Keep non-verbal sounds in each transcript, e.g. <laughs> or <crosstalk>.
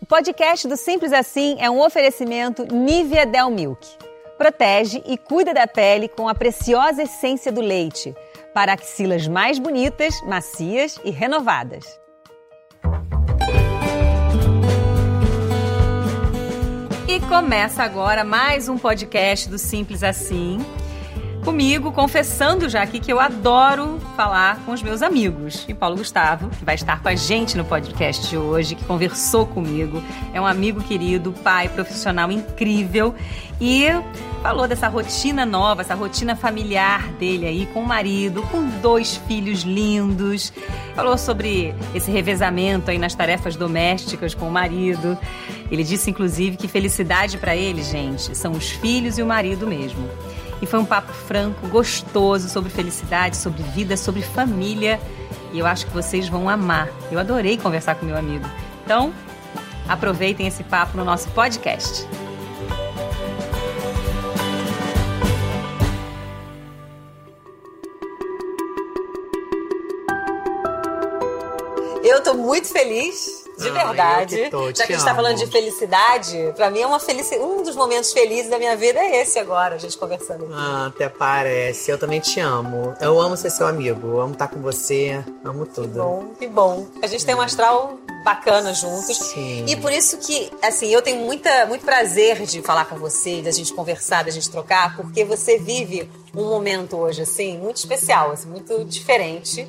O podcast do Simples Assim é um oferecimento Nivea Del Milk. Protege e cuida da pele com a preciosa essência do leite para axilas mais bonitas, macias e renovadas. E começa agora mais um podcast do Simples Assim comigo, confessando já aqui que eu adoro falar com os meus amigos. E Paulo Gustavo, que vai estar com a gente no podcast de hoje, que conversou comigo, é um amigo querido, pai, profissional incrível e falou dessa rotina nova, essa rotina familiar dele aí com o marido, com dois filhos lindos. Falou sobre esse revezamento aí nas tarefas domésticas com o marido. Ele disse inclusive que felicidade para ele, gente, são os filhos e o marido mesmo. E foi um papo franco, gostoso sobre felicidade, sobre vida, sobre família. E eu acho que vocês vão amar. Eu adorei conversar com meu amigo. Então, aproveitem esse papo no nosso podcast. Eu tô muito feliz de verdade. Tô, Já que a gente tá falando de felicidade, pra mim é uma felicidade. Um dos momentos felizes da minha vida é esse agora, a gente conversando aqui. Ah, até parece. Eu também te amo. Eu amo ser seu amigo. Eu amo estar com você. Amo tudo. Que bom, que bom. A gente tem um astral bacana juntos. Sim. E por isso que, assim, eu tenho muita, muito prazer de falar com você, da gente conversar, da gente trocar, porque você vive um momento hoje, assim, muito especial, assim, muito diferente,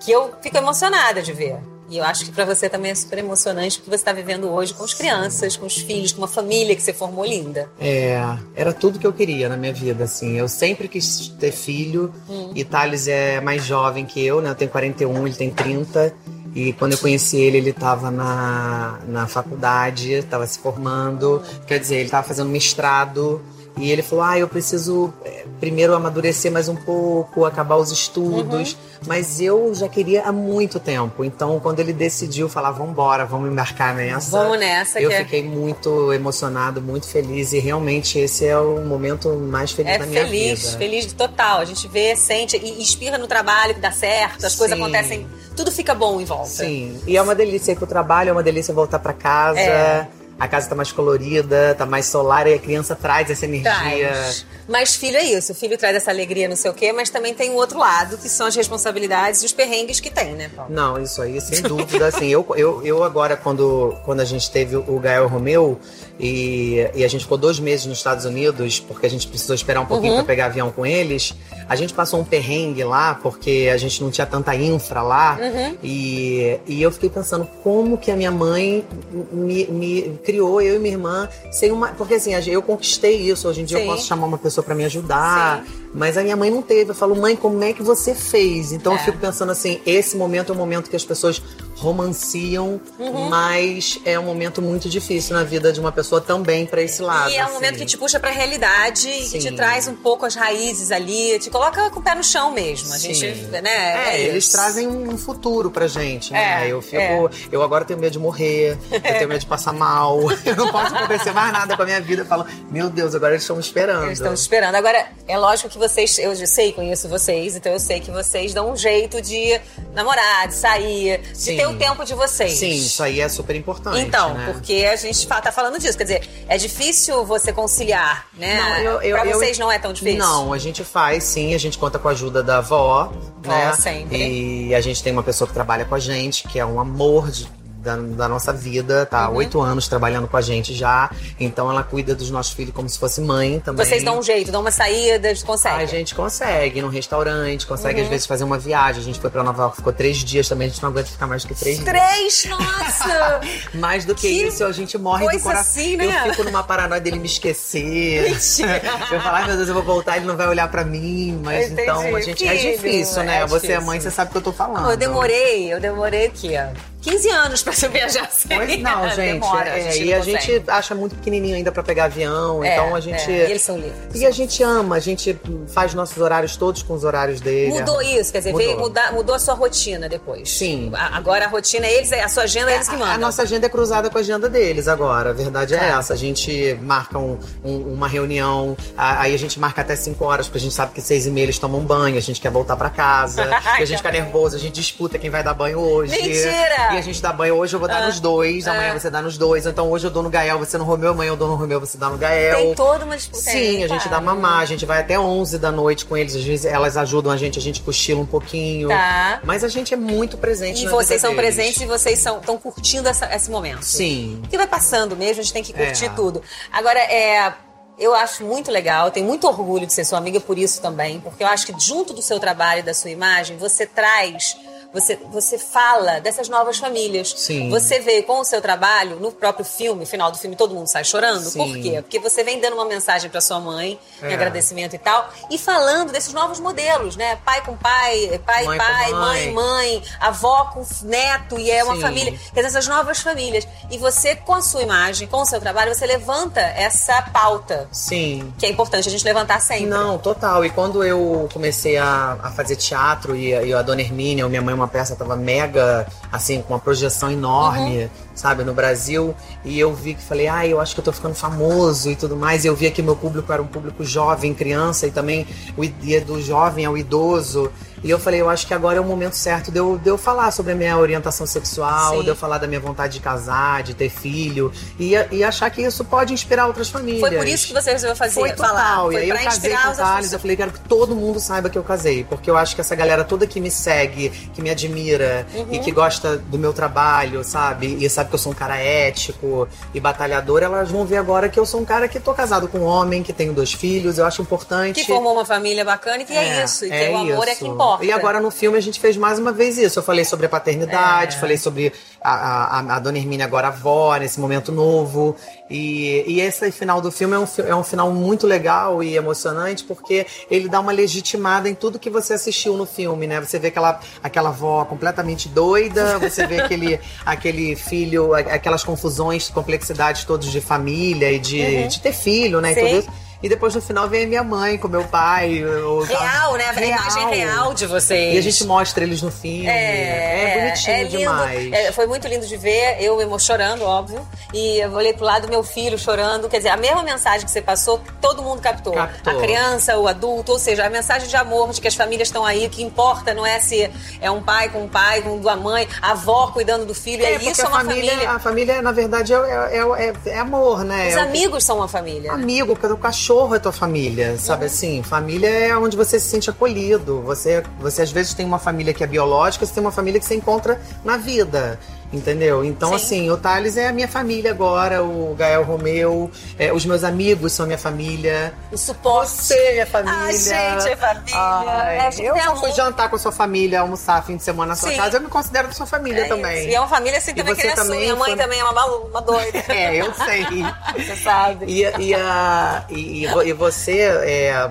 que eu fico emocionada de ver. E eu acho que para você também é super emocionante o que você está vivendo hoje com as crianças, com os filhos, com uma família que você formou linda. É, era tudo que eu queria na minha vida, assim. Eu sempre quis ter filho. Hum. E Thales é mais jovem que eu, né? Eu tenho 41, ele tem 30. E quando eu conheci ele, ele estava na, na faculdade, estava se formando. Quer dizer, ele estava fazendo mestrado. E ele falou: Ah, eu preciso é, primeiro amadurecer mais um pouco, acabar os estudos. Uhum. Mas eu já queria há muito tempo. Então, quando ele decidiu falar, vamos embora, vamos embarcar nessa. Vamos nessa. Eu é fiquei é... muito emocionado, muito feliz. E realmente esse é o momento mais feliz é da minha feliz, vida. Feliz, feliz total. A gente vê, sente e espirra no trabalho que dá certo, as Sim. coisas acontecem, tudo fica bom em volta. Sim. E é uma delícia ir pro trabalho, é uma delícia voltar para casa. É a casa tá mais colorida, tá mais solar e a criança traz essa energia. Traz. Mas filho é isso, o filho traz essa alegria, não sei o quê, mas também tem o outro lado, que são as responsabilidades e os perrengues que tem, né, Paulo? Não, isso aí, sem dúvida. assim, eu, eu, eu agora, quando, quando a gente teve o Gael Romeu, e, e, a gente ficou dois meses nos Estados Unidos, porque a gente precisou esperar um pouquinho uhum. para pegar avião com eles. A gente passou um perrengue lá, porque a gente não tinha tanta infra lá. Uhum. E, e eu fiquei pensando como que a minha mãe me, me criou, eu e minha irmã, sem uma. Porque assim, eu conquistei isso. Hoje em dia Sim. eu posso chamar uma pessoa para me ajudar. Sim. Mas a minha mãe não teve. Eu falo, mãe, como é que você fez? Então é. eu fico pensando assim: esse momento é um momento que as pessoas romanciam, uhum. mas é um momento muito difícil na vida de uma pessoa também para esse lado. E é um assim. momento que te puxa para a realidade e que te traz um pouco as raízes ali, te coloca com o pé no chão mesmo. A gente, Sim. né? É, é eles trazem um futuro pra gente, né? É, eu fico, é. eu agora tenho medo de morrer, eu tenho medo de passar mal, <laughs> eu não posso acontecer mais nada com a minha vida. Eu falo, meu Deus, agora eles estão esperando. Eles estão esperando. Agora, é lógico que vocês, eu sei, conheço vocês, então eu sei que vocês dão um jeito de namorar, de sair, de Sim. ter o tempo de vocês. Sim, isso aí é super importante. Então, né? porque a gente tá falando disso. Quer dizer, é difícil você conciliar, né? Não, eu, eu, pra vocês eu, não é tão difícil? Não, a gente faz sim, a gente conta com a ajuda da avó, Vó, né? sempre. E a gente tem uma pessoa que trabalha com a gente, que é um amor de da, da nossa vida, tá uhum. oito anos trabalhando com a gente já. Então ela cuida dos nossos filhos como se fosse mãe também. Vocês dão um jeito, dão uma saída, consegue? A gente consegue, num restaurante, consegue uhum. às vezes fazer uma viagem. A gente foi pra Nova York, ficou três dias também, a gente não aguenta ficar mais do que três, três dias. <laughs> Nossa! mais do que, que, isso, a gente morre do coração. Assim, né? Eu fico numa paranoia dele me esquecer. <laughs> eu falo, ai meu Deus, eu vou voltar, ele não vai olhar pra mim. Mas então a gente. É Filho, é difícil, né? É você é mãe, você sabe o que eu tô falando. eu demorei, eu demorei aqui, ó 15 anos pra você viajar sem. Pois não, gente. Demora, é, a gente e a gente acha muito pequenininho ainda pra pegar avião, é, então a gente. É. E eles são lindos. E a gente ama, a gente faz nossos horários todos com os horários dele. Mudou isso, quer dizer, mudou. veio mudar, mudou a sua rotina depois. Sim. Agora a rotina é eles, a sua agenda é eles que mandam. A, a nossa agenda é cruzada com a agenda deles agora. A verdade é tá. essa. A gente marca um, um, uma reunião, aí a gente marca até 5 horas, porque a gente sabe que seis e meia eles tomam banho, a gente quer voltar pra casa, <laughs> a gente fica nervoso, a gente disputa quem vai dar banho hoje. Mentira! a gente dá banho. Hoje eu vou dar Ah. nos dois, amanhã Ah. você dá nos dois. Então hoje eu dou no Gael, você no Romeu, amanhã eu dou no Romeu, você dá no Gael. Tem toda uma disputa. Sim, aí, a gente tá. dá mamar, a gente vai até 11 da noite com eles. Às vezes elas ajudam a gente, a gente cochila um pouquinho. Tá. Mas a gente é muito presente E vocês são deles. presentes e vocês estão curtindo essa- esse momento. Sim. Que vai passando mesmo, a gente tem que curtir É. tudo. Agora, é. Eu acho muito legal, tenho muito orgulho de ser sua amiga por isso também, porque eu acho que junto do seu trabalho e da sua imagem, você traz, você, você fala dessas novas famílias. Sim. Você vê com o seu trabalho, no próprio filme, final do filme, todo mundo sai chorando. Sim. Por quê? Porque você vem dando uma mensagem para sua mãe, em É. agradecimento e tal, e falando desses novos modelos, né? Pai com pai, pai Mãe pai, mãe mãe. mãe, avó com neto, e é uma Sim. família. Quer dizer, essas novas famílias. E você, com a sua imagem, com o seu trabalho, você levanta essa pauta, Sim. que é importante a gente levantar sempre. Não, total. E quando eu comecei a, a fazer teatro e, e a Dona Hermínia, minha mãe, uma peça tava mega, assim, com uma projeção enorme, Uhum. sabe, no Brasil. E eu vi que falei, ah, eu acho que eu tô ficando famoso e tudo mais. E eu via que meu público era um público jovem, criança, e também o do jovem ao idoso. E eu falei, eu acho que agora é o momento certo de eu, de eu falar sobre a minha orientação sexual, Sim. de eu falar da minha vontade de casar, de ter filho, e, e achar que isso pode inspirar outras famílias. Foi por isso que você resolveu fazer, Foi total. falar. Foi e aí eu casei inspirar com o os Thales, eu falei, quero que todo mundo saiba que eu casei. Porque eu acho que essa galera toda que me segue, que me admira Uhum. e que gosta do meu trabalho, sabe? E sabe que eu sou um cara ético e batalhador, elas vão ver agora que eu sou um cara que tô casado com um homem, que tenho dois filhos, eu acho importante. Que formou uma família bacana e que é, isso. E que o amor é isso. que importa. E agora no filme a gente fez mais uma vez isso. Eu falei sobre a paternidade, É. falei sobre a, a, a Dona Hermínia agora avó, nesse momento novo. E, e esse final do filme é um, é um final muito legal e emocionante, porque ele dá uma legitimada em tudo que você assistiu no filme, né? Você vê aquela, aquela avó completamente doida, você vê aquele, <laughs> aquele filho, aquelas confusões, complexidades todos de família e de, de ter filho, né? E tudo isso. E depois no final vem a minha mãe com meu pai. Real, né? A imagem real de vocês. E a gente mostra eles no filme. É, bonitinho é lindo. demais. É, foi muito lindo de ver, eu chorando, óbvio. E eu olhei pro lado do meu filho chorando. Quer dizer, a mesma mensagem que você passou, todo mundo captou. Captou. A criança, o adulto, ou seja, a mensagem de amor, de que as famílias estão aí. Que importa não é se é um pai com um pai, com uma mãe, a avó cuidando do filho. É, porque isso, é uma família, família. A família, na verdade, é, é, é- é amor, né? Os É amigos são uma família. Amigo, porque o cachorro é tua família, sabe assim? Família é onde você se sente acolhido. Você, você às vezes tem uma família que é biológica, você tem uma família que você encontra na vida. Entendeu? Então, Sim. assim, o Thales é a minha família agora, o Gael Romeu, é, os meus amigos são minha família. O suporte. Você é minha família. A gente é família. Ai, É, eu já fui jantar com a sua família, almoçar fim de semana na sua Sim. casa, eu me considero da sua família É também. isso. E é uma família assim também que é sua. também Minha mãe foi- também é uma, malu- uma doida. <laughs> É, eu sei. <laughs> Você sabe. E, e, a, e, e vo- você, é,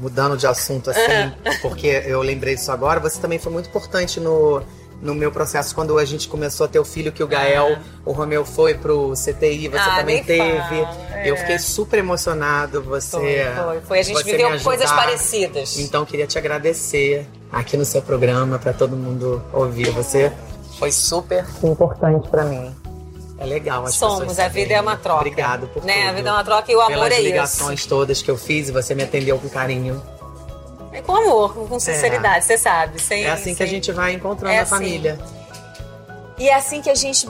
mudando de assunto assim, <laughs> porque eu lembrei disso agora, você também foi muito importante no, no meu processo quando a gente começou a ter o filho, que o Gael, o Romeu foi pro CTI, você Ah, também teve. é. Eu fiquei super emocionado. Você, Foi, foi, foi. A gente viveu coisas parecidas. Então queria te agradecer aqui no seu programa para todo mundo ouvir. Você foi super importante para mim. É legal. As Somos, a vida é uma troca. Obrigado por Né? A tudo. vida é uma troca e o amor Pelas é isso. ligações todas que eu fiz e você me atendeu com carinho. É com amor, com sinceridade, você sabe. Sem, É assim que a sem- gente vai encontrando É a assim. família. E é assim que a gente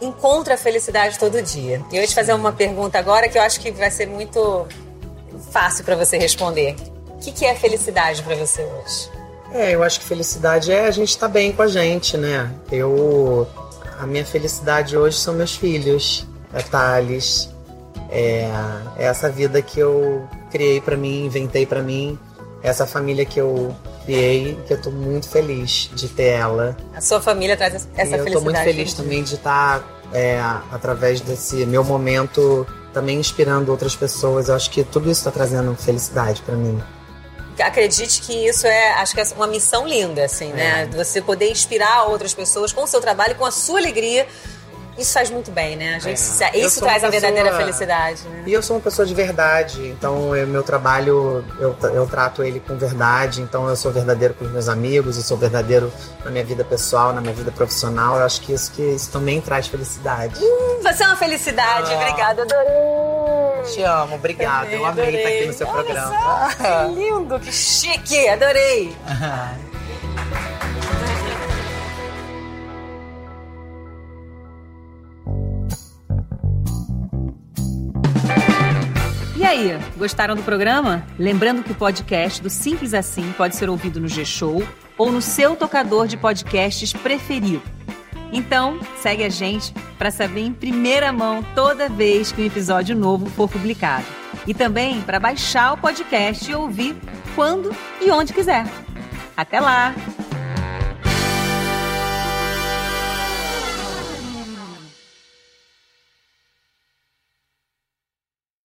encontra a felicidade todo dia. E eu ia te fazer uma pergunta agora que eu acho que vai ser muito fácil para você responder. O que, que é felicidade para você hoje? É, eu acho que felicidade é a gente estar bem com a gente, né? Eu. A minha felicidade hoje são meus filhos, é Thales. É, é essa vida que eu criei pra mim, inventei pra mim. Essa família que eu criei, que eu tô muito feliz de ter ela. A sua família traz essa e felicidade. eu tô muito feliz dia. também de estar, é, através desse meu momento, também inspirando outras pessoas. Eu acho que tudo isso tá trazendo felicidade pra mim. acredite que isso é, acho que é uma missão linda, assim, né? Você poder inspirar outras pessoas com o seu trabalho, com a sua alegria. Isso faz muito bem, né? A gente, É. Eu isso traz a verdadeira felicidade, né? E eu sou uma pessoa de verdade, então o meu trabalho eu, eu trato ele com verdade, então eu sou verdadeiro com os meus amigos, eu sou verdadeiro na minha vida pessoal, na minha vida profissional. Eu acho que isso, que isso também traz felicidade. Você é uma felicidade, Ah. obrigada, adorei. Te amo, obrigado. Eu amei estar aqui no seu Olha programa. só, que lindo, que chique, adorei. <laughs> aí, gostaram do programa? Lembrando que o podcast do Simples Assim pode ser ouvido no G-Show ou no seu tocador de podcasts preferido. Então, segue a gente para saber em primeira mão toda vez que um episódio novo for publicado. E também para baixar o podcast e ouvir quando e onde quiser. Até lá!